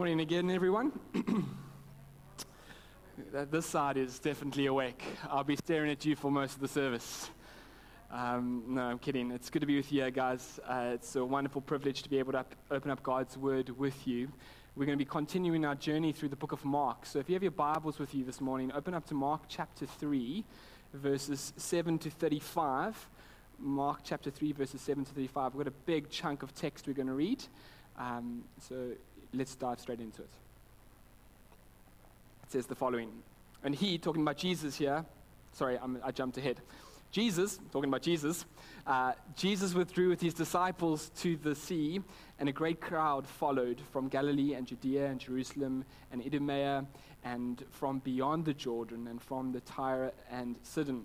Morning again, everyone. this side is definitely awake. I'll be staring at you for most of the service. Um, no, I'm kidding. It's good to be with you, guys. Uh, it's a wonderful privilege to be able to up, open up God's Word with you. We're going to be continuing our journey through the book of Mark. So if you have your Bibles with you this morning, open up to Mark chapter 3, verses 7 to 35. Mark chapter 3, verses 7 to 35. We've got a big chunk of text we're going to read. Um, so let's dive straight into it. It says the following. And he, talking about Jesus here, sorry, I'm, i jumped ahead. Jesus, talking about Jesus, uh, Jesus withdrew with his disciples to the sea, and a great crowd followed from Galilee and Judea and Jerusalem and Idumea and from beyond the Jordan and from the Tyre and Sidon.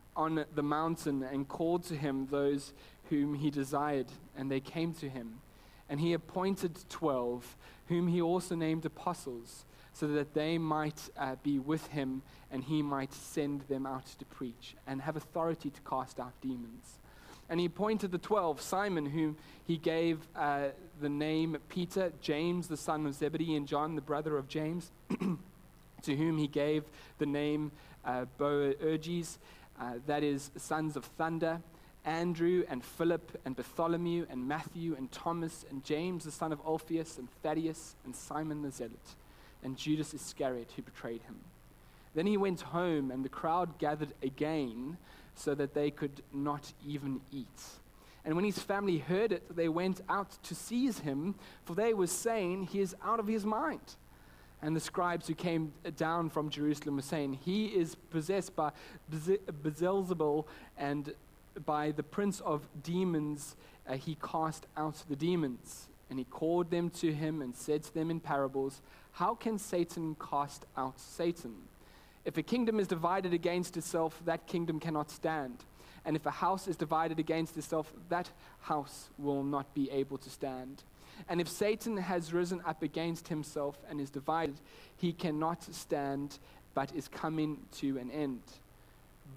on the mountain and called to him those whom he desired, and they came to him. And he appointed twelve, whom he also named apostles, so that they might uh, be with him and he might send them out to preach and have authority to cast out demons. And he appointed the twelve Simon, whom he gave uh, the name Peter, James, the son of Zebedee, and John, the brother of James, to whom he gave the name uh, uh, that is, sons of thunder, Andrew and Philip and Bartholomew and Matthew and Thomas and James the son of Alphaeus and Thaddeus and Simon the Zealot and Judas Iscariot who betrayed him. Then he went home and the crowd gathered again so that they could not even eat. And when his family heard it, they went out to seize him, for they were saying, He is out of his mind. And the scribes who came down from Jerusalem were saying, He is possessed by Beelzebul, and by the prince of demons uh, he cast out the demons. And he called them to him and said to them in parables, How can Satan cast out Satan? If a kingdom is divided against itself, that kingdom cannot stand. And if a house is divided against itself, that house will not be able to stand. And if Satan has risen up against himself and is divided, he cannot stand, but is coming to an end.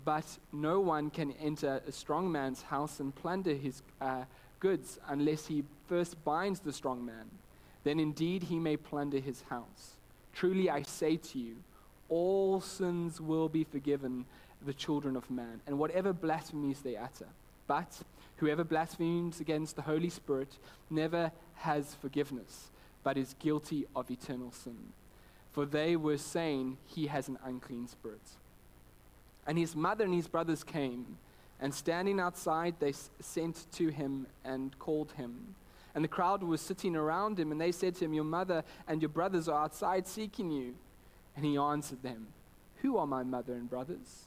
But no one can enter a strong man's house and plunder his uh, goods unless he first binds the strong man. Then indeed he may plunder his house. Truly I say to you, all sins will be forgiven the children of man, and whatever blasphemies they utter. But whoever blasphemes against the Holy Spirit never has forgiveness, but is guilty of eternal sin. For they were saying, He has an unclean spirit. And his mother and his brothers came, and standing outside, they sent to him and called him. And the crowd was sitting around him, and they said to him, Your mother and your brothers are outside seeking you. And he answered them, Who are my mother and brothers?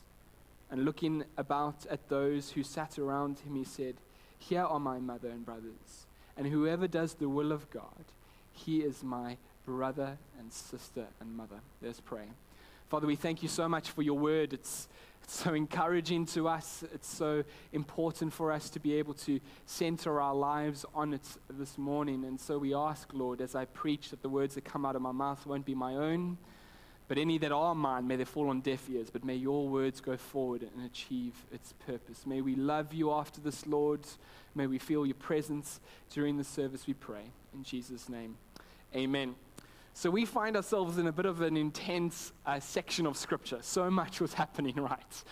And looking about at those who sat around him, he said, Here are my mother and brothers. And whoever does the will of God, he is my brother and sister and mother. Let's pray. Father, we thank you so much for your word. It's, it's so encouraging to us. It's so important for us to be able to center our lives on it this morning. And so we ask, Lord, as I preach, that the words that come out of my mouth won't be my own but any that are mine, may they fall on deaf ears, but may your words go forward and achieve its purpose. May we love you after this, Lord. May we feel your presence during the service, we pray. In Jesus' name, amen. So we find ourselves in a bit of an intense uh, section of Scripture. So much was happening, right?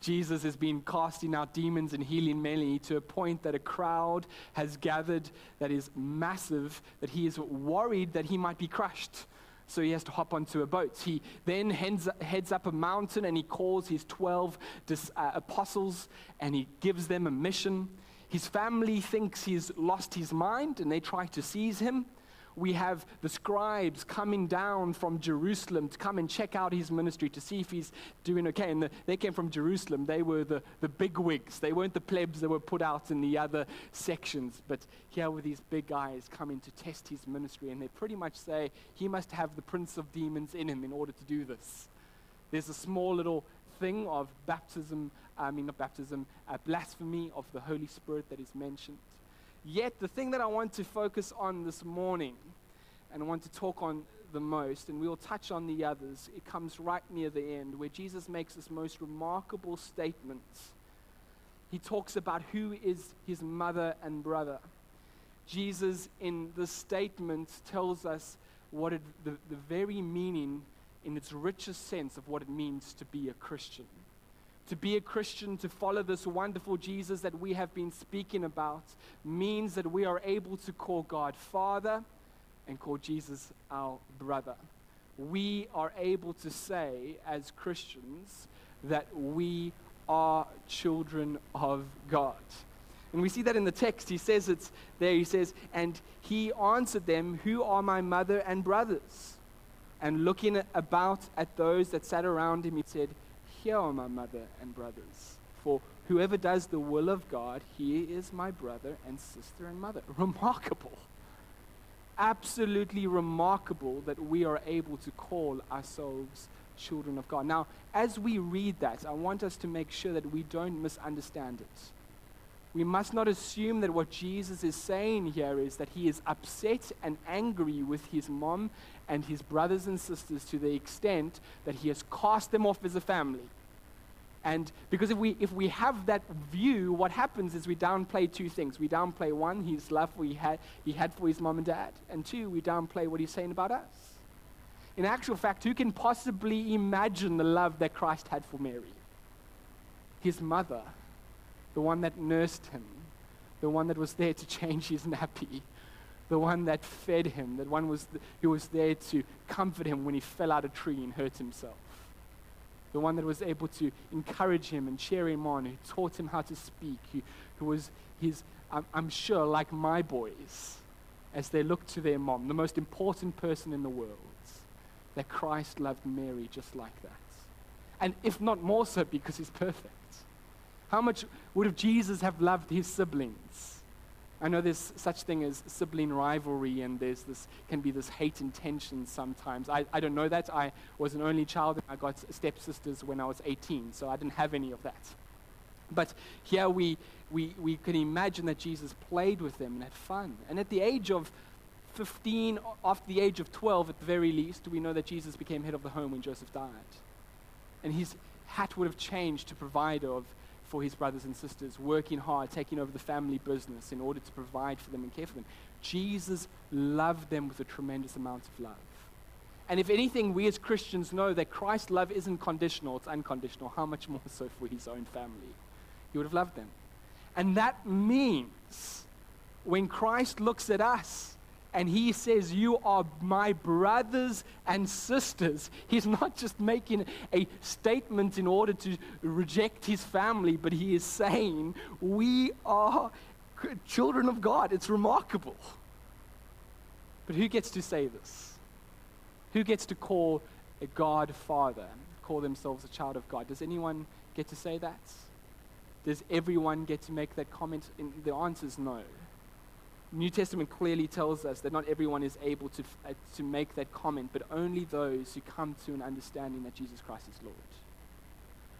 Jesus has been casting out demons and healing many to a point that a crowd has gathered that is massive, that he is worried that he might be crushed. So he has to hop onto a boat. He then heads, heads up a mountain and he calls his 12 dis, uh, apostles and he gives them a mission. His family thinks he's lost his mind and they try to seize him. We have the scribes coming down from Jerusalem to come and check out his ministry to see if he's doing okay. And the, they came from Jerusalem. They were the, the big wigs. They weren't the plebs that were put out in the other sections. But here were these big guys coming to test his ministry. And they pretty much say he must have the prince of demons in him in order to do this. There's a small little thing of baptism, I mean, not baptism, uh, blasphemy of the Holy Spirit that is mentioned. Yet, the thing that I want to focus on this morning and I want to talk on the most, and we'll touch on the others, it comes right near the end where Jesus makes this most remarkable statement. He talks about who is his mother and brother. Jesus, in this statement, tells us what it, the, the very meaning, in its richest sense, of what it means to be a Christian to be a Christian, to follow this wonderful Jesus that we have been speaking about, means that we are able to call God Father and call Jesus our brother. We are able to say, as Christians, that we are children of God. And we see that in the text. He says it's there. He says, And he answered them, Who are my mother and brothers? And looking about at those that sat around him, he said, here are my mother and brothers. For whoever does the will of God, he is my brother and sister and mother. Remarkable. Absolutely remarkable that we are able to call ourselves children of God. Now, as we read that, I want us to make sure that we don't misunderstand it. We must not assume that what Jesus is saying here is that he is upset and angry with his mom and his brothers and sisters to the extent that he has cast them off as a family. And because if we, if we have that view, what happens is we downplay two things. We downplay one, his love he had, he had for his mom and dad. And two, we downplay what he's saying about us. In actual fact, who can possibly imagine the love that Christ had for Mary? His mother, the one that nursed him, the one that was there to change his nappy, the one that fed him, the one was who was there to comfort him when he fell out of a tree and hurt himself. The one that was able to encourage him and cheer him on, who taught him how to speak, who, who was his, I'm, I'm sure, like my boys, as they looked to their mom, the most important person in the world, that Christ loved Mary just like that. And if not more so, because he's perfect. How much would Jesus have loved his siblings? I know there's such thing as sibling rivalry, and there's this can be this hate and tension sometimes. I, I don't know that. I was an only child, and I got stepsisters when I was 18, so I didn't have any of that. But here we, we, we can imagine that Jesus played with them and had fun. And at the age of 15, after the age of 12 at the very least, we know that Jesus became head of the home when Joseph died. And his hat would have changed to provider of for his brothers and sisters, working hard, taking over the family business in order to provide for them and care for them. Jesus loved them with a tremendous amount of love. And if anything, we as Christians know that Christ's love isn't conditional, it's unconditional. How much more so for his own family? He would have loved them. And that means when Christ looks at us, and he says, You are my brothers and sisters. He's not just making a statement in order to reject his family, but he is saying, We are children of God. It's remarkable. But who gets to say this? Who gets to call a God Father, call themselves a child of God? Does anyone get to say that? Does everyone get to make that comment? The answer is no. New Testament clearly tells us that not everyone is able to, uh, to make that comment, but only those who come to an understanding that Jesus Christ is Lord.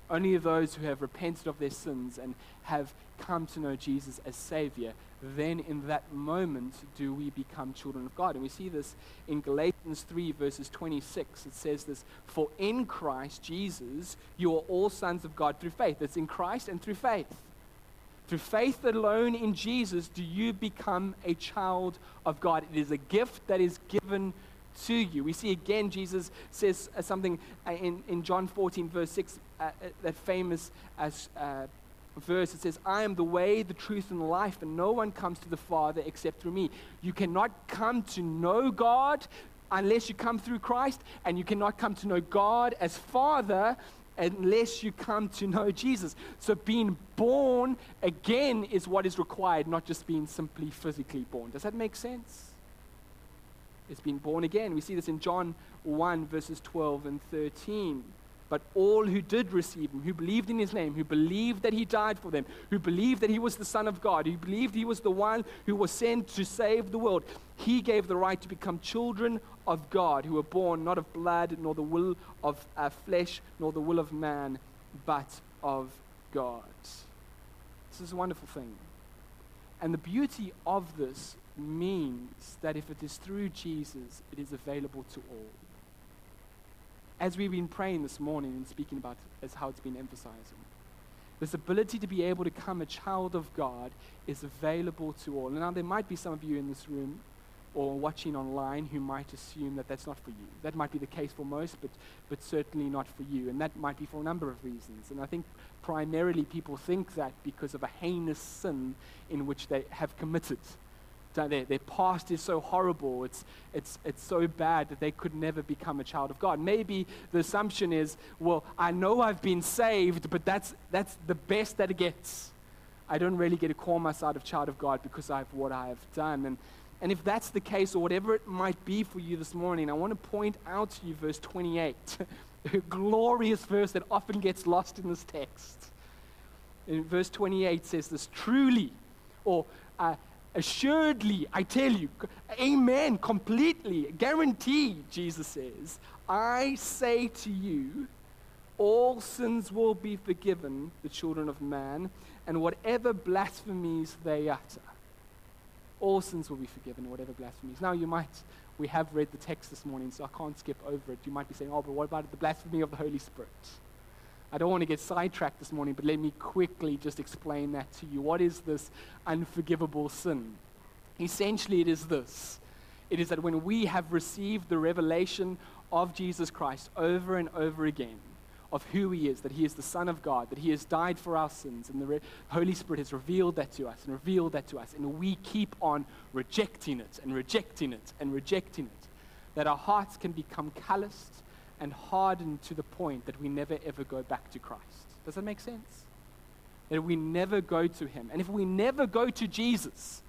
Only those who have repented of their sins and have come to know Jesus as Savior, then in that moment do we become children of God. And we see this in Galatians 3, verses 26. It says this For in Christ Jesus, you are all sons of God through faith. It's in Christ and through faith. Through faith alone in Jesus, do you become a child of God. It is a gift that is given to you. We see again, Jesus says uh, something uh, in, in John 14, verse 6, uh, uh that famous uh, uh, verse. It says, I am the way, the truth, and the life, and no one comes to the Father except through me. You cannot come to know God unless you come through Christ, and you cannot come to know God as Father unless you come to know Jesus. So being born again is what is required, not just being simply physically born. Does that make sense? is being born again. We see this in John 1, verses 12 and 13. But all who did receive him, who believed in his name, who believed that he died for them, who believed that he was the Son of God, who believed he was the one who was sent to save the world, he gave the right to become children of God, who were born not of blood, nor the will of uh, flesh, nor the will of man, but of God. This is a wonderful thing. And the beauty of this means that if it is through Jesus, it is available to all. As we've been praying this morning and speaking about as how it's been emphasizing, this ability to be able to become a child of God is available to all. And Now, there might be some of you in this room or watching online who might assume that that's not for you. That might be the case for most, but, but certainly not for you. And that might be for a number of reasons. And I think primarily people think that because of a heinous sin in which they have committed. Their, their past is so horrible, it's, it's, it's so bad that they could never become a child of God. Maybe the assumption is, well, I know I've been saved, but that's, that's the best that it gets. I don't really get to call myself a child of God because of what I have done. And and if that's the case, or whatever it might be for you this morning, I want to point out to you verse 28, a glorious verse that often gets lost in this text. In verse 28 says this truly, or uh, assuredly, I tell you, amen, completely, guaranteed, Jesus says, I say to you, all sins will be forgiven the children of man, and whatever blasphemies they utter all sins will be forgiven, whatever blasphemies. Now, you might, we have read the text this morning, so I can't skip over it. You might be saying, oh, but what about the blasphemy of the Holy Spirit? I don't want to get sidetracked this morning, but let me quickly just explain that to you. What is this unforgivable sin? Essentially, it is this it is that when we have received the revelation of Jesus Christ over and over again, of who He is, that He is the Son of God, that He has died for our sins, and the Re- Holy Spirit has revealed that to us and revealed that to us, and we keep on rejecting it and rejecting it and rejecting it, that our hearts can become calloused and hardened to the point that we never ever go back to Christ. Does that make sense? That we never go to Him. And if we never go to Jesus,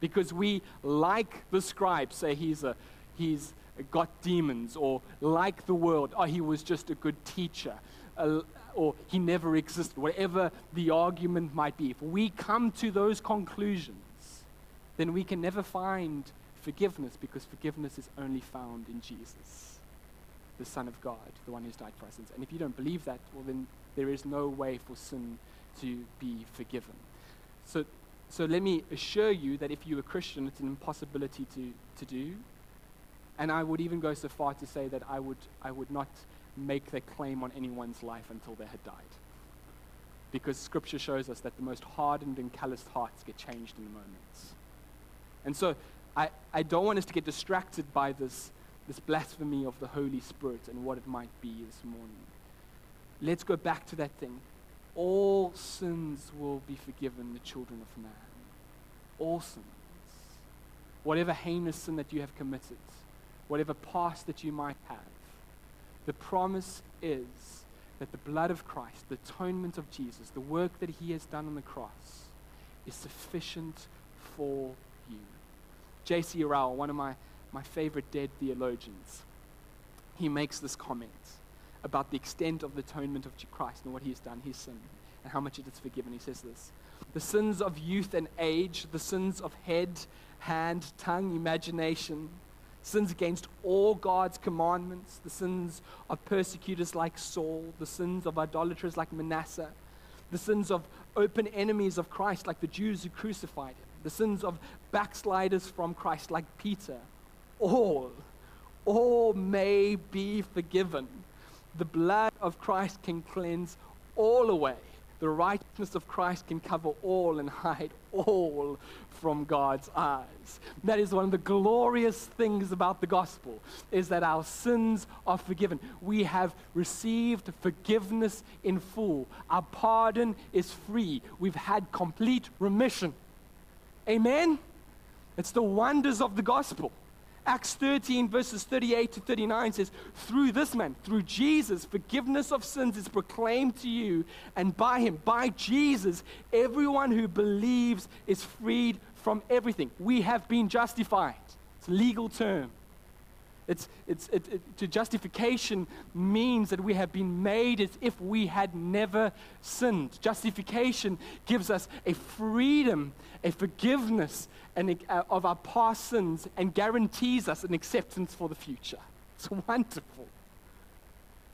because we, like the scribes, say He's a, He's got demons, or like the world, oh, he was just a good teacher, uh, or he never existed, whatever the argument might be. If we come to those conclusions, then we can never find forgiveness because forgiveness is only found in Jesus, the Son of God, the one who's died for our sins. And if you don't believe that, well, then there is no way for sin to be forgiven. So, so let me assure you that if you're a Christian, it's an impossibility to, to do. And I would even go so far to say that I would, I would not make that claim on anyone's life until they had died. Because scripture shows us that the most hardened and calloused hearts get changed in the moments. And so I, I don't want us to get distracted by this, this blasphemy of the Holy Spirit and what it might be this morning. Let's go back to that thing. All sins will be forgiven the children of man. All sins. Whatever heinous sin that you have committed whatever past that you might have. The promise is that the blood of Christ, the atonement of Jesus, the work that he has done on the cross, is sufficient for you. J.C. Ryle, one of my, my favorite dead theologians, he makes this comment about the extent of the atonement of Christ and what he has done, his sin, and how much it is forgiven. He says this The sins of youth and age, the sins of head, hand, tongue, imagination, sins against all God's commandments, the sins of persecutors like Saul, the sins of idolaters like Manasseh, the sins of open enemies of Christ like the Jews who crucified him, the sins of backsliders from Christ like Peter. All, all may be forgiven. The blood of Christ can cleanse all away the righteousness of Christ can cover all and hide all from God's eyes. That is one of the glorious things about the gospel is that our sins are forgiven. We have received forgiveness in full. Our pardon is free. We've had complete remission. Amen. It's the wonders of the gospel. Acts 13, verses 38 to 39 says, Through this man, through Jesus, forgiveness of sins is proclaimed to you, and by him, by Jesus, everyone who believes is freed from everything. We have been justified. It's a legal term. It's, it's, it, it, to justification means that we have been made as if we had never sinned. Justification gives us a freedom, a forgiveness and, uh, of our past sins and guarantees us an acceptance for the future. It's wonderful.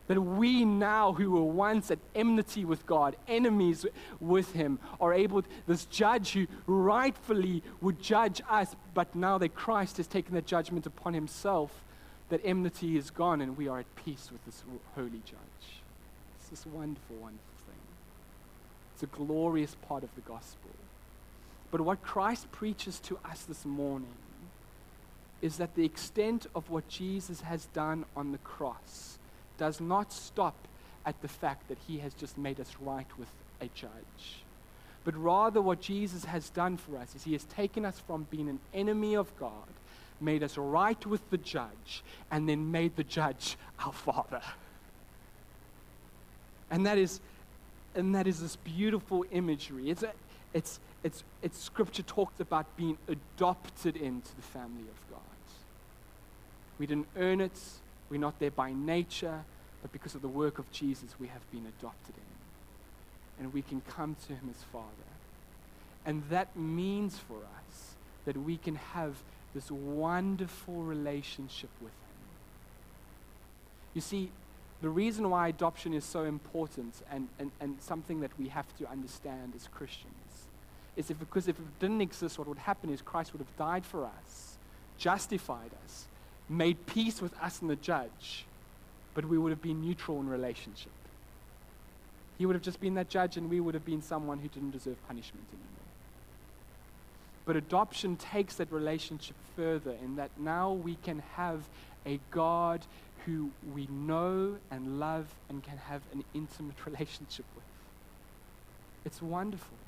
That we now, who were once at enmity with God, enemies with Him, are able, this judge who rightfully would judge us, but now that Christ has taken that judgment upon Himself, that enmity is gone and we are at peace with this holy judge. It's this wonderful, wonderful thing. It's a glorious part of the gospel. But what Christ preaches to us this morning is that the extent of what Jesus has done on the cross does not stop at the fact that he has just made us right with a judge. But rather, what Jesus has done for us is he has taken us from being an enemy of God made us right with the judge, and then made the judge our father. And that is, and that is this beautiful imagery. It's, a, it's, it's, it's scripture talks about being adopted into the family of God. We didn't earn it, we're not there by nature, but because of the work of Jesus, we have been adopted in. And we can come to him as Father. And that means for us that we can have this wonderful relationship with Him. You see, the reason why adoption is so important and, and, and something that we have to understand as Christians is if, because if it didn't exist, what would happen is Christ would have died for us, justified us, made peace with us and the judge, but we would have been neutral in relationship. He would have just been that judge, and we would have been someone who didn't deserve punishment anymore. But adoption takes that relationship further in that now we can have a God who we know and love and can have an intimate relationship with. It's wonderful.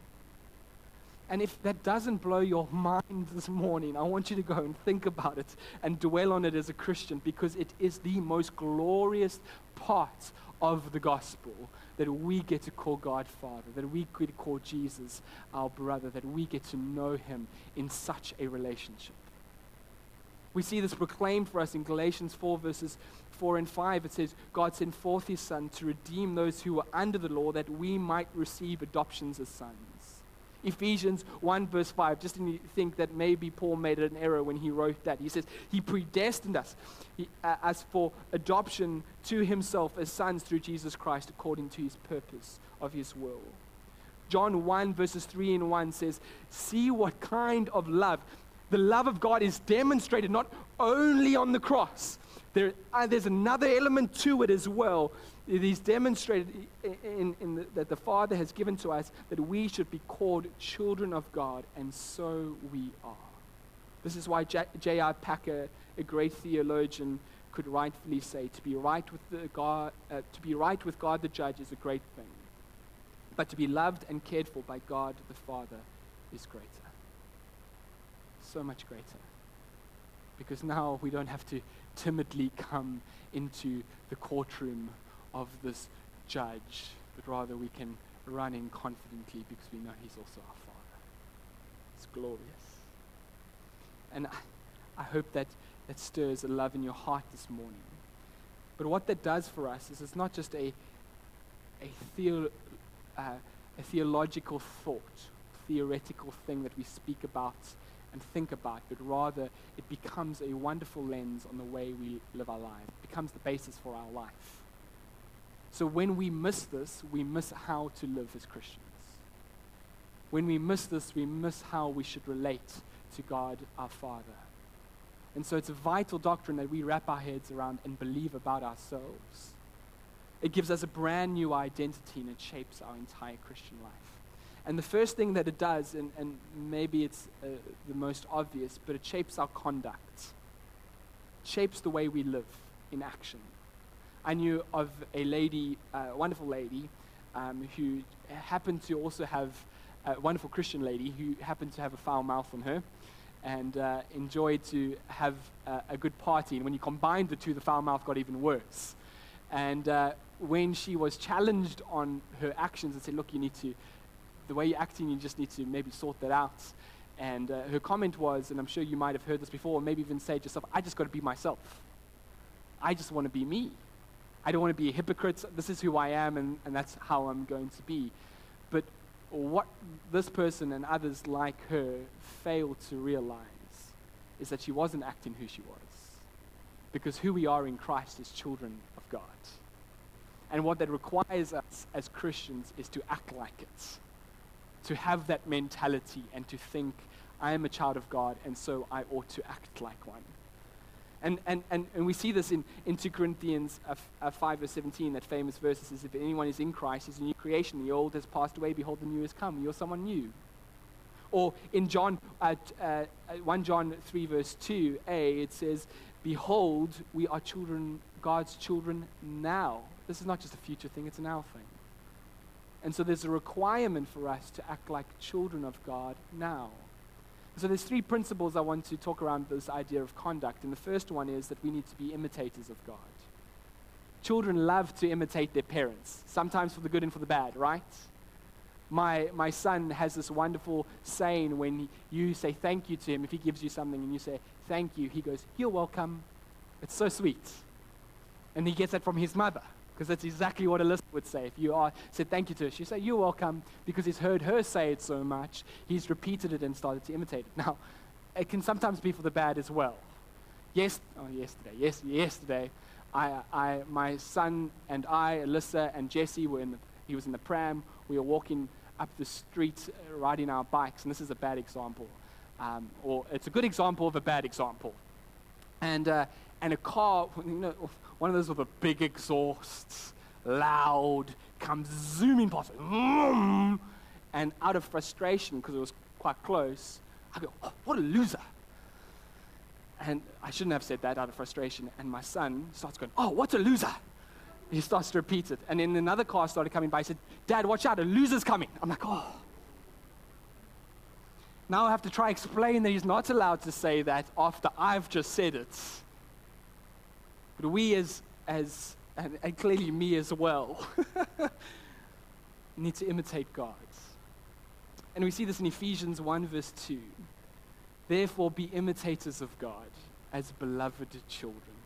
And if that doesn't blow your mind this morning, I want you to go and think about it and dwell on it as a Christian because it is the most glorious part of the gospel that we get to call God Father, that we could call Jesus our brother, that we get to know him in such a relationship. We see this proclaimed for us in Galatians 4, verses 4 and 5. It says, God sent forth his Son to redeem those who were under the law, that we might receive adoptions as sons. Ephesians 1, verse 5, just to think that maybe Paul made an error when he wrote that. He says, He predestined us he, uh, as for adoption to Himself as sons through Jesus Christ according to His purpose of His will. John 1, verses 3 and 1 says, See what kind of love. The love of God is demonstrated not only on the cross, there, uh, there's another element to it as well is demonstrated in, in the, that the Father has given to us that we should be called children of God, and so we are. This is why J.I. Packer, a great theologian, could rightfully say, to be right with the God, uh, to be right with God the Judge is a great thing, but to be loved and cared for by God the Father is greater. So much greater. Because now we don't have to timidly come into the courtroom of this judge, but rather we can run in confidently because we know he's also our Father. It's glorious. And I, I hope that that stirs a love in your heart this morning. But what that does for us is it's not just a, a, theo, uh, a theological thought, theoretical thing that we speak about and think about, but rather it becomes a wonderful lens on the way we live our lives. It becomes the basis for our life. So when we miss this, we miss how to live as Christians. When we miss this, we miss how we should relate to God our Father. And so it's a vital doctrine that we wrap our heads around and believe about ourselves. It gives us a brand new identity and it shapes our entire Christian life. And the first thing that it does, and, and maybe it's uh, the most obvious, but it shapes our conduct, shapes the way we live in action. I knew of a lady, a wonderful lady, um, who happened to also have a wonderful Christian lady who happened to have a foul mouth on her and uh, enjoyed to have uh, a good party. And when you combined the two, the foul mouth got even worse. And uh, when she was challenged on her actions and said, Look, you need to, the way you're acting, you just need to maybe sort that out. And uh, her comment was, and I'm sure you might have heard this before, or maybe even say it yourself, I just got to be myself. I just want to be me. I don't want to be a hypocrite. This is who I am, and, and that's how I'm going to be. But what this person and others like her failed to realize is that she wasn't acting who she was. Because who we are in Christ is children of God. And what that requires us as Christians is to act like it, to have that mentality and to think, I am a child of God, and so I ought to act like one. And, and, and, and we see this in, in 2 Corinthians uh, uh, 5, verse 17, that famous verse says, If anyone is in Christ, he's a new creation. The old has passed away. Behold, the new has come. You're someone new. Or in John, uh, uh, 1 John 3, verse 2a, it says, Behold, we are children, God's children now. This is not just a future thing, it's a now thing. And so there's a requirement for us to act like children of God now. So there's three principles I want to talk around this idea of conduct. And the first one is that we need to be imitators of God. Children love to imitate their parents, sometimes for the good and for the bad, right? My, my son has this wonderful saying when you say thank you to him, if he gives you something and you say thank you, he goes, You're welcome. It's so sweet. And he gets that from his mother, because that's exactly what Alyssa would say. If you are, said thank you to her, she'd say, You're welcome, because he's heard her say it so much, he's repeated it and started to imitate it. Now, it can sometimes be for the bad as well. Yes, oh, yesterday, yes, yesterday, I, I, my son and I, Alyssa and Jesse, were in the, he was in the pram. We were walking up the street uh, riding our bikes, and this is a bad example, um, or it's a good example of a bad example. And, uh, and a car, you know, one of those with a big exhaust, loud, comes zooming past, and out of frustration, because it was quite close, I go, oh, what a loser. And I shouldn't have said that out of frustration. And my son starts going, oh, what a loser he starts to repeat it. And then another car started coming by. He said, Dad, watch out, a loser's coming. I'm like, oh. Now I have to try explain that he's not allowed to say that after I've just said it. But we as, as and, and clearly me as well, need to imitate God. And we see this in Ephesians 1 verse 2. Therefore be imitators of God as beloved children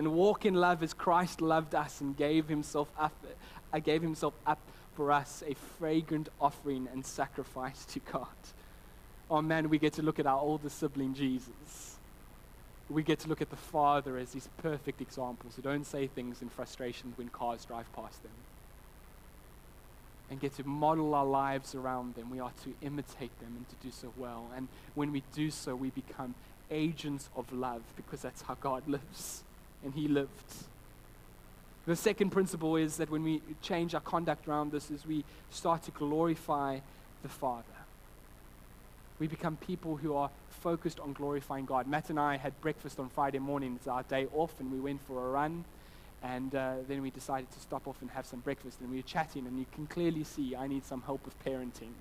and walk in love as Christ loved us and gave himself up, uh, gave himself up for us, a fragrant offering and sacrifice to God. Oh man, we get to look at our older sibling Jesus. We get to look at the Father as these perfect examples who don't say things in frustration when cars drive past them. And get to model our lives around them. We are to imitate them and to do so well. And when we do so, we become agents of love because that's how God lives and he lived. The second principle is that when we change our conduct around this, is we start to glorify the Father. We become people who are focused on glorifying God. Matt and I had breakfast on Friday morning. It's our day off, and we went for a run. And uh, then we decided to stop off and have some breakfast. And we were chatting, and you can clearly see I need some help with parenting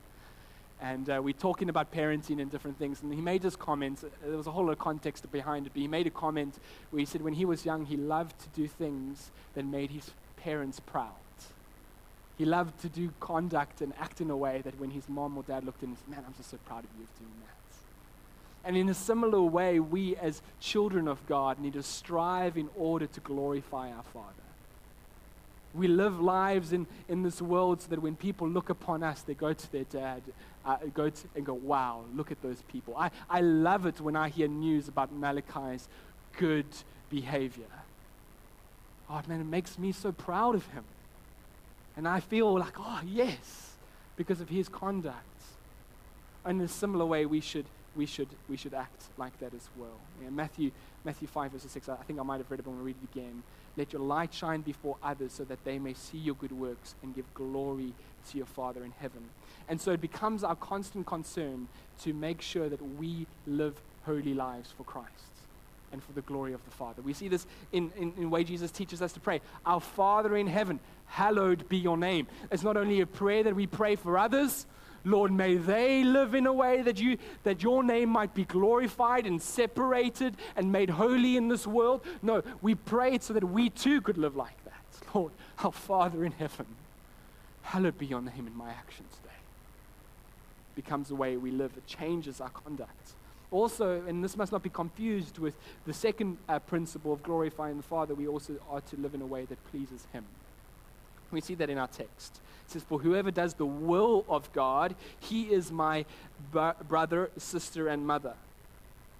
and uh, we're talking about parenting and different things. And he made this comment. Uh, there was a whole lot of context behind it, but he made a comment where he said when he was young, he loved to do things that made his parents proud. He loved to do conduct and act in a way that when his mom or dad looked at him Man, I'm just so proud of you of doing that. And in a similar way, we as children of God need to strive in order to glorify our Father. We live lives in, in this world so that when people look upon us, they go to their dad uh, go to, and go, wow, look at those people. I, I love it when I hear news about Malachi's good behavior. Oh, man, it makes me so proud of him. And I feel like, oh, yes, because of his conduct. And in a similar way, we should, we should, we should act like that as well. Yeah, Matthew, Matthew 5, verse 6, I think I might have read it, but I'm going to read it again. Let your light shine before others so that they may see your good works and give glory to your Father in heaven. And so it becomes our constant concern to make sure that we live holy lives for Christ and for the glory of the Father. We see this in, in, in the way Jesus teaches us to pray. Our Father in heaven, hallowed be your name. It's not only a prayer that we pray for others, Lord, may they live in a way that, you, that your name might be glorified and separated and made holy in this world. No, we pray so that we too could live like that. Lord, our Father in heaven, hallowed be your name in my actions today becomes the way we live. It changes our conduct. Also, and this must not be confused with the second uh, principle of glorifying the Father, we also are to live in a way that pleases Him. We see that in our text. It says, For whoever does the will of God, he is my b- brother, sister, and mother.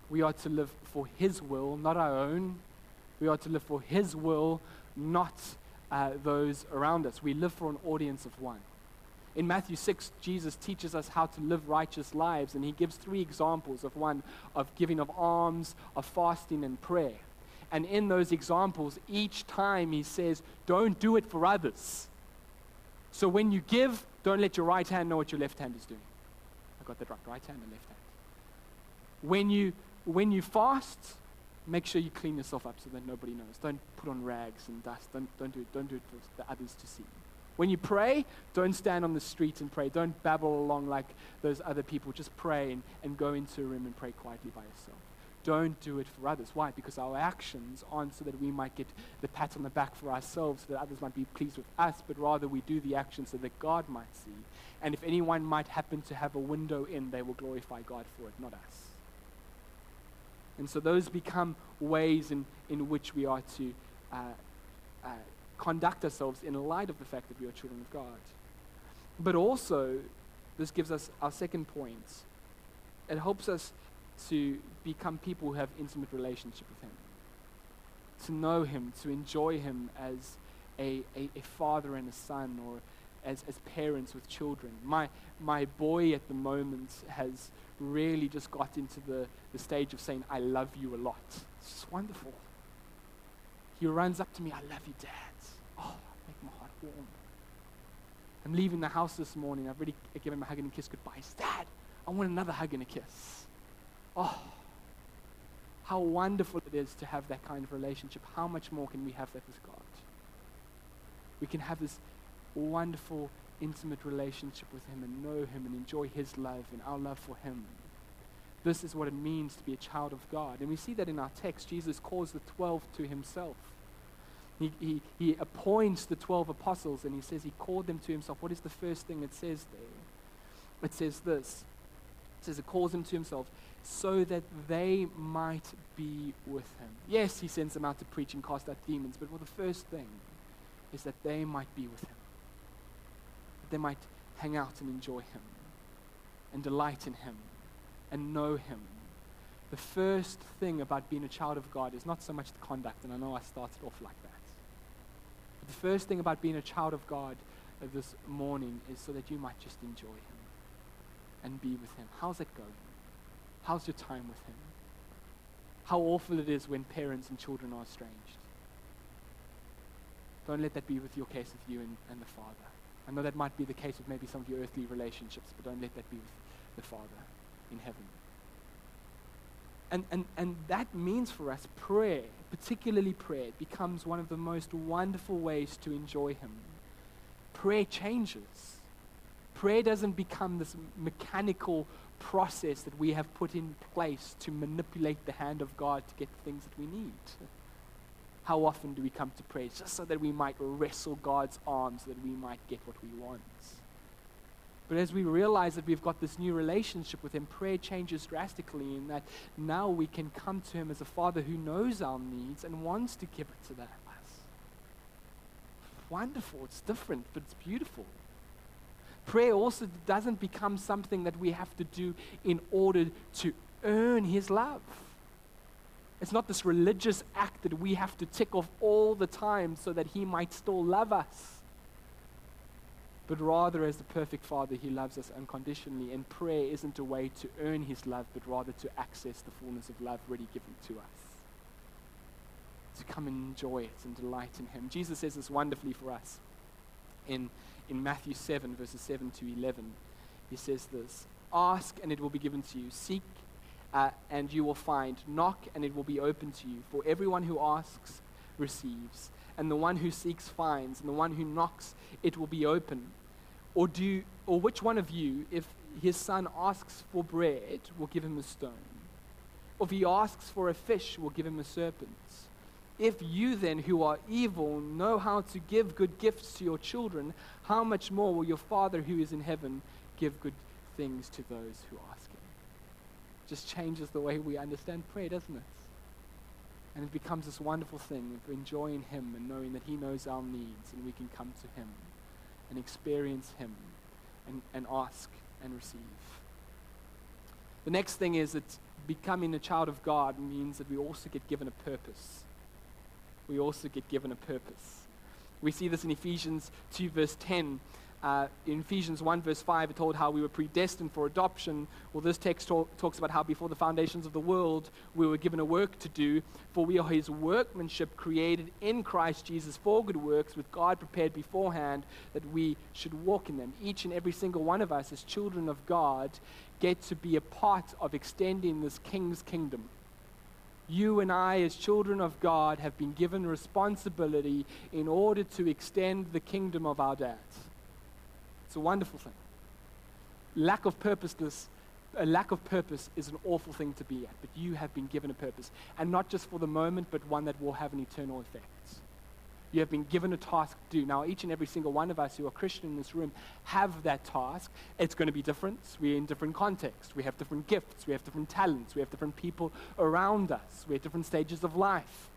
We are to live for His will, not our own. We are to live for His will, not uh, those around us. We live for an audience of one. In Matthew 6, Jesus teaches us how to live righteous lives, and he gives three examples of one of giving of alms, of fasting, and prayer. And in those examples, each time he says, Don't do it for others. So when you give, don't let your right hand know what your left hand is doing. I got that right, right hand and left hand. When you, when you fast, make sure you clean yourself up so that nobody knows. Don't put on rags and dust. Don't, don't, do, it, don't do it for the others to see. When you pray, don't stand on the street and pray. Don't babble along like those other people. Just pray and, and go into a room and pray quietly by yourself. Don't do it for others. Why? Because our actions aren't so that we might get the pat on the back for ourselves, so that others might be pleased with us, but rather we do the actions so that God might see. And if anyone might happen to have a window in, they will glorify God for it, not us. And so those become ways in, in which we are to uh, uh, conduct ourselves in light of the fact that we are children of God. But also, this gives us our second point. It helps us to become people who have intimate relationship with Him, to know Him, to enjoy Him as a, a, a father and a son, or as, as parents with children. My, my boy at the moment has really just got into the, the stage of saying, I love you a lot. It's just wonderful. He runs up to me, I love you, Dad. Oh, make my heart warm. I'm leaving the house this morning. I've already given him a hug and a kiss goodbye. Dad, I want another hug and a kiss. Oh, how wonderful it is to have that kind of relationship. How much more can we have that with God? We can have this wonderful, intimate relationship with Him and know Him and enjoy His love and our love for Him. This is what it means to be a child of God. And we see that in our text. Jesus calls the 12 to Himself. He, he, he appoints the 12 apostles and He says He called them to Himself. What is the first thing it says there? It says this it says it calls them to Himself so that they might be with Him. Yes, He sends them out to preach and cast out demons, but well, the first thing is that they might be with Him That they might hang out and enjoy Him and delight in Him and know Him. The first thing about being a child of God is not so much the conduct, and I know I started off like that. But the first thing about being a child of God uh, this morning is so that you might just enjoy Him and be with Him. How's it going? How's your time with Him? How awful it is when parents and children are estranged. Don't let that be with your case with you and, and the Father. I know that might be the case with maybe some of your earthly relationships, but don't let that be with the Father in heaven. And, and, and that means for us prayer, particularly prayer, becomes one of the most wonderful ways to enjoy Him. Prayer changes. Prayer doesn't become this mechanical process that we have put in place to manipulate the hand of God to get the things that we need. How often do we come to prayer just so that we might wrestle God's arms, so that we might get what we want? But as we realize that we've got this new relationship with Him, prayer changes drastically in that now we can come to Him as a Father who knows our needs and wants to give it to us. Wonderful. It's different, but it's beautiful. Prayer also doesn't become something that we have to do in order to earn His love. It's not this religious act that we have to tick off all the time so that He might still love us. But rather, as the perfect Father, He loves us unconditionally. And prayer isn't a way to earn His love, but rather to access the fullness of love already given to us. To come and enjoy it and delight in Him. Jesus says this wonderfully for us in, in Matthew 7, verses 7 to 11. He says this Ask and it will be given to you. Seek uh, and you will find. Knock, and it will be open to you. For everyone who asks receives, and the one who seeks finds, and the one who knocks, it will be open. Or do, or which one of you, if his son asks for bread, will give him a stone? Or if he asks for a fish, will give him a serpent? If you then, who are evil, know how to give good gifts to your children, how much more will your Father who is in heaven give good things to those who ask Him. Just changes the way we understand prayer, doesn't it? And it becomes this wonderful thing of enjoying Him and knowing that He knows our needs and we can come to Him and experience Him and, and ask and receive. The next thing is that becoming a child of God means that we also get given a purpose. We also get given a purpose. We see this in Ephesians 2, verse 10. Uh, in Ephesians 1, verse 5, it told how we were predestined for adoption. Well, this text talk, talks about how before the foundations of the world, we were given a work to do. For we are his workmanship created in Christ Jesus for good works, with God prepared beforehand that we should walk in them. Each and every single one of us, as children of God, get to be a part of extending this king's kingdom. You and I, as children of God, have been given responsibility in order to extend the kingdom of our dads. It's a wonderful thing. Lack of purposeless, a lack of purpose is an awful thing to be at, but you have been given a purpose. And not just for the moment, but one that will have an eternal effect. You have been given a task to do. Now, each and every single one of us who are Christian in this room have that task. It's going to be different. We're in different contexts. We have different gifts. We have different talents. We have different people around us. We have different stages of life.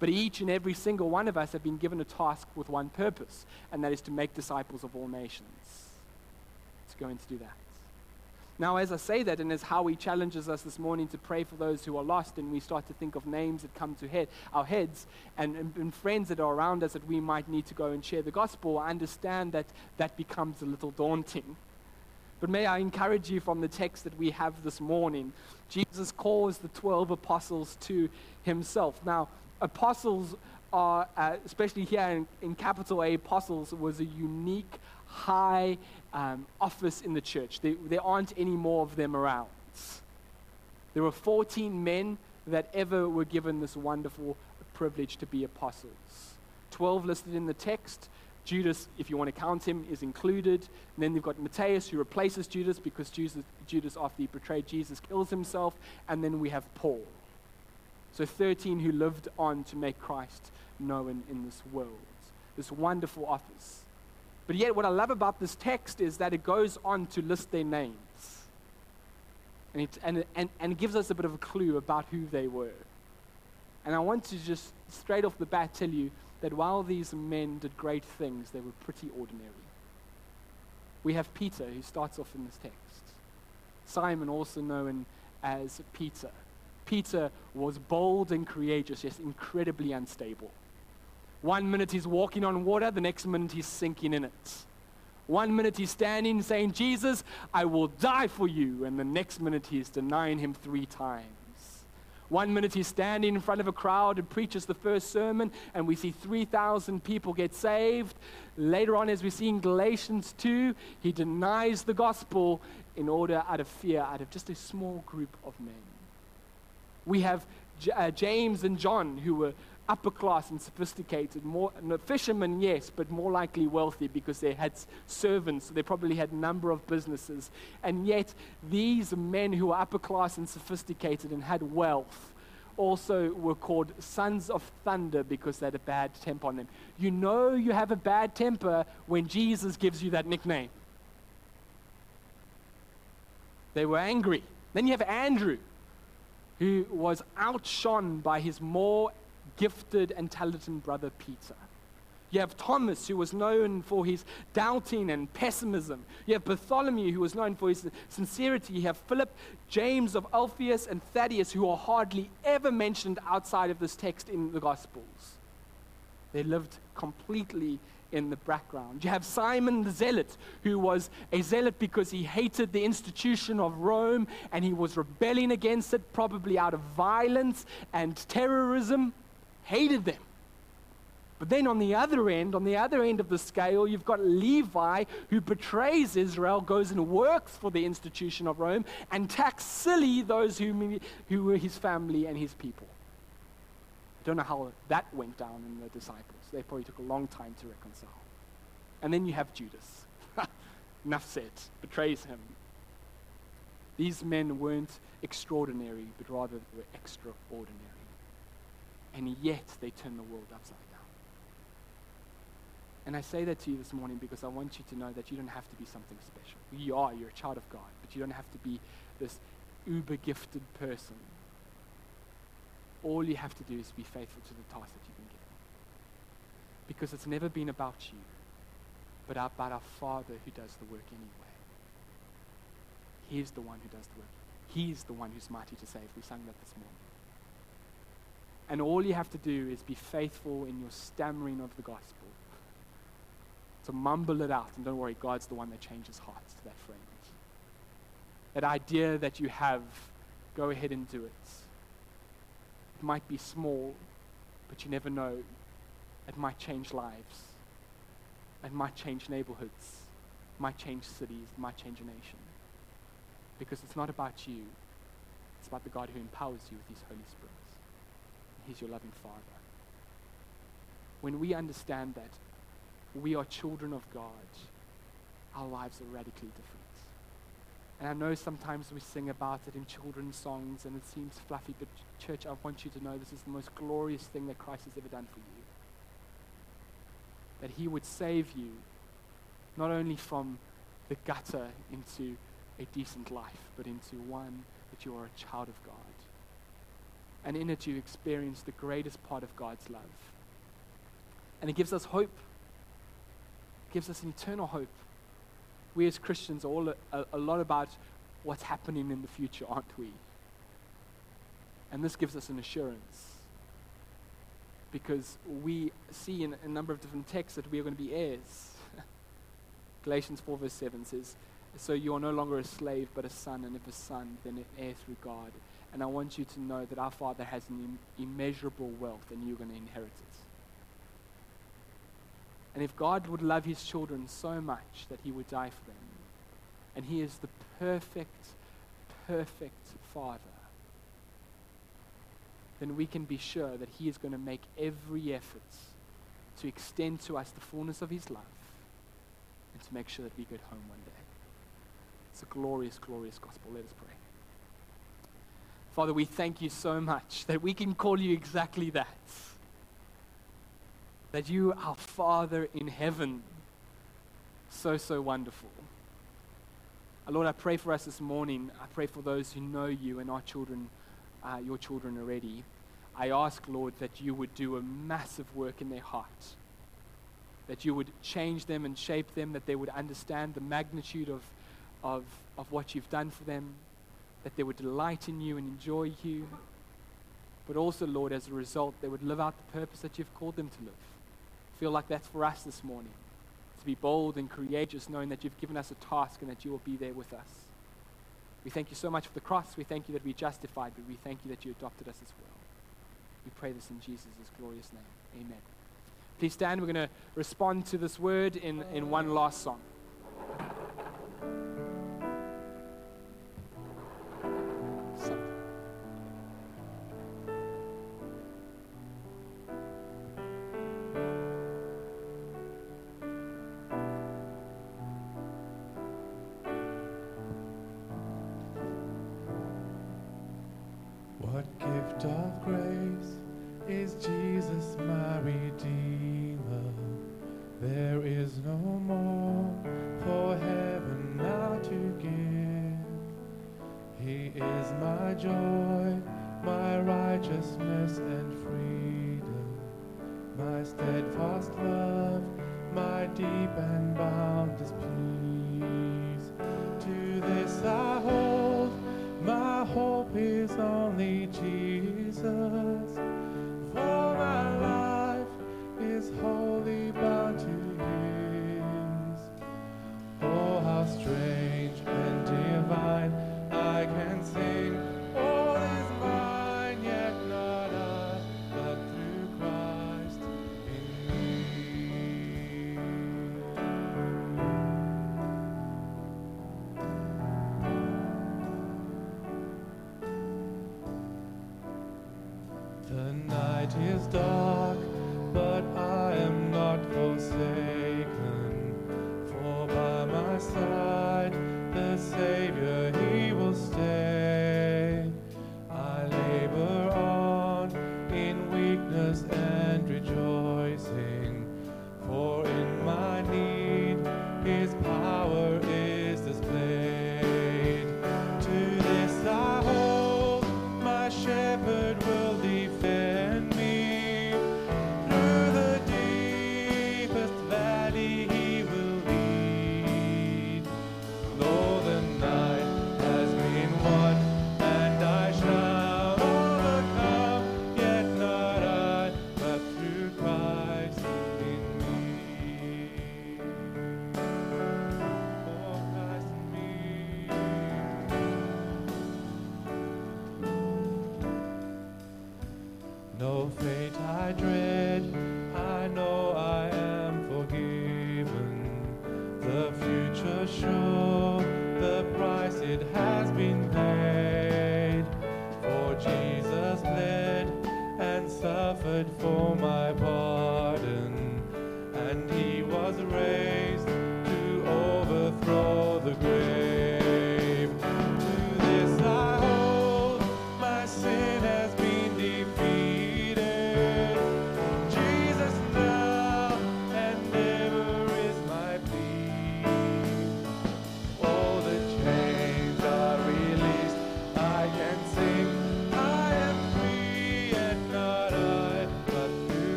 But each and every single one of us have been given a task with one purpose, and that is to make disciples of all nations. It's going to do that. Now, as I say that, and as Howie challenges us this morning to pray for those who are lost, and we start to think of names that come to head, our heads and, and, and friends that are around us that we might need to go and share the gospel, I understand that that becomes a little daunting. But may I encourage you from the text that we have this morning. Jesus calls the 12 apostles to himself. Now, apostles are, uh, especially here in, in, capital A, apostles was a unique, high um, office in the church. There, there aren't any more of them around. There were 14 men that ever were given this wonderful privilege to be apostles. 12 listed in the text. Judas, if you want to count him, is included. And then you've got Matthias, who replaces Judas because Judas, Judas, after he betrayed Jesus, kills himself. And then we have Paul. So 13 who lived on to make Christ known in this world. This wonderful office. But yet, what I love about this text is that it goes on to list their names. And it, and, and, and it gives us a bit of a clue about who they were. And I want to just straight off the bat tell you that while these men did great things, they were pretty ordinary. We have Peter, who starts off in this text. Simon, also known as Peter. Peter was bold and courageous, yes, incredibly unstable. One minute he's walking on water, the next minute he's sinking in it. One minute he's standing saying, Jesus, I will die for you. And the next minute he's denying him three times. One minute he's standing in front of a crowd and preaches the first sermon, and we see 3,000 people get saved. Later on, as we see in Galatians 2, he denies the gospel in order, out of fear, out of just a small group of men. We have J- uh, James and John, who were upper class and sophisticated, more fishermen, yes, but more likely wealthy because they had servants. So they probably had a number of businesses. And yet, these men who were upper class and sophisticated and had wealth also were called sons of thunder because they had a bad temper on them. You know you have a bad temper when Jesus gives you that nickname. They were angry. Then you have Andrew, who was outshone by his more gifted and talented brother Peter. You have Thomas, who was known for his doubting and pessimism. You have Bartholomew, who was known for his sincerity. You have Philip, James of Alphaeus, and Thaddeus, who are hardly ever mentioned outside of this text in the Gospels. They lived completely in the background. You have Simon the Zealot, who was a zealot because he hated the institution of Rome and he was rebelling against it, probably out of violence and terrorism, hated them. But then on the other end, on the other end of the scale, you've got Levi who betrays Israel, goes and works for the institution of Rome, and tax silly those who, who were his family and his people. Don't know how that went down in the disciples. They probably took a long time to reconcile. And then you have Judas. Enough said, betrays him. These men weren't extraordinary, but rather they were extraordinary. And yet they turn the world upside down. And I say that to you this morning because I want you to know that you don't have to be something special. You are, you're a child of God, but you don't have to be this uber gifted person. All you have to do is be faithful to the task that you've been given. Because it's never been about you, but about our Father who does the work anyway. He's the one who does the work. He's the one who's mighty to save. We sang that this morning. And all you have to do is be faithful in your stammering of the gospel. To mumble it out, and don't worry, God's the one that changes hearts to that friend. That idea that you have, go ahead and do it. It might be small, but you never know. It might change lives. It might change neighborhoods. It might change cities. It might change a nation. Because it's not about you. It's about the God who empowers you with his Holy Spirit. He's your loving Father. When we understand that we are children of God, our lives are radically different. And I know sometimes we sing about it in children's songs and it seems fluffy, but church, I want you to know this is the most glorious thing that Christ has ever done for you. That he would save you not only from the gutter into a decent life, but into one that you are a child of God. And in it, you experience the greatest part of God's love. And it gives us hope, it gives us an eternal hope we as Christians are all a, a, lot about what's happening in the future, aren't we? And this gives us an assurance. Because we see in a number of different texts that we are going to be heirs. Galatians 4, verse 7 says, So you are no longer a slave, but a son, and if a son, then an heir through God. And I want you to know that our Father has an Im- immeasurable wealth, and you're going to inherit it. And if God would love his children so much that he would die for them, and he is the perfect, perfect Father, then we can be sure that he is going to make every effort to extend to us the fullness of his love and to make sure that we get home one day. It's a glorious, glorious gospel. Let us pray. Father, we thank you so much that we can call you exactly that that you, our Father in heaven, so, so wonderful. Uh, Lord, I pray for us this morning. I pray for those who know you and our children, uh, your children already. I ask, Lord, that you would do a massive work in their heart, that you would change them and shape them, that they would understand the magnitude of, of, of what you've done for them, that they would delight in you and enjoy you. But also, Lord, as a result, they would live out the purpose that you've called them to live feel like that's for us this morning. To be bold and courageous, knowing that you've given us a task and that you will be there with us. We thank you so much for the cross. We thank you that we're justified, but we thank you that you adopted us as well. We pray this in Jesus' glorious name. Amen. Please stand. We're going to respond to this word in, in one last song.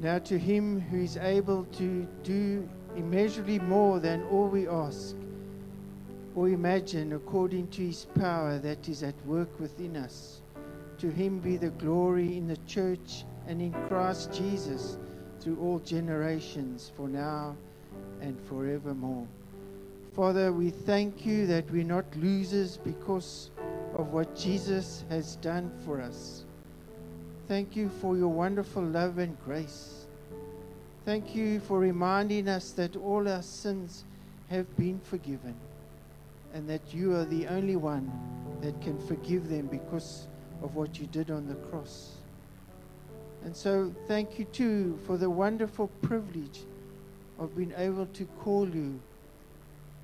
Now to him who is able to do immeasurably more than all we ask or imagine according to his power that is at work within us. To him be the glory in the church and in Christ Jesus through all generations, for now and forevermore. Father, we thank you that we're not losers because of what Jesus has done for us. Thank you for your wonderful love and grace. Thank you for reminding us that all our sins have been forgiven and that you are the only one that can forgive them because of what you did on the cross. And so, thank you too for the wonderful privilege of being able to call you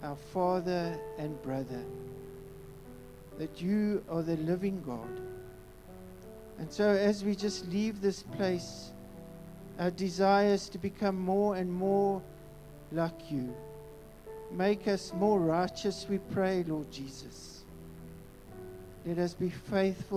our Father and brother. That you are the living God. And so, as we just leave this place, our desire is to become more and more like you. Make us more righteous, we pray, Lord Jesus. Let us be faithful.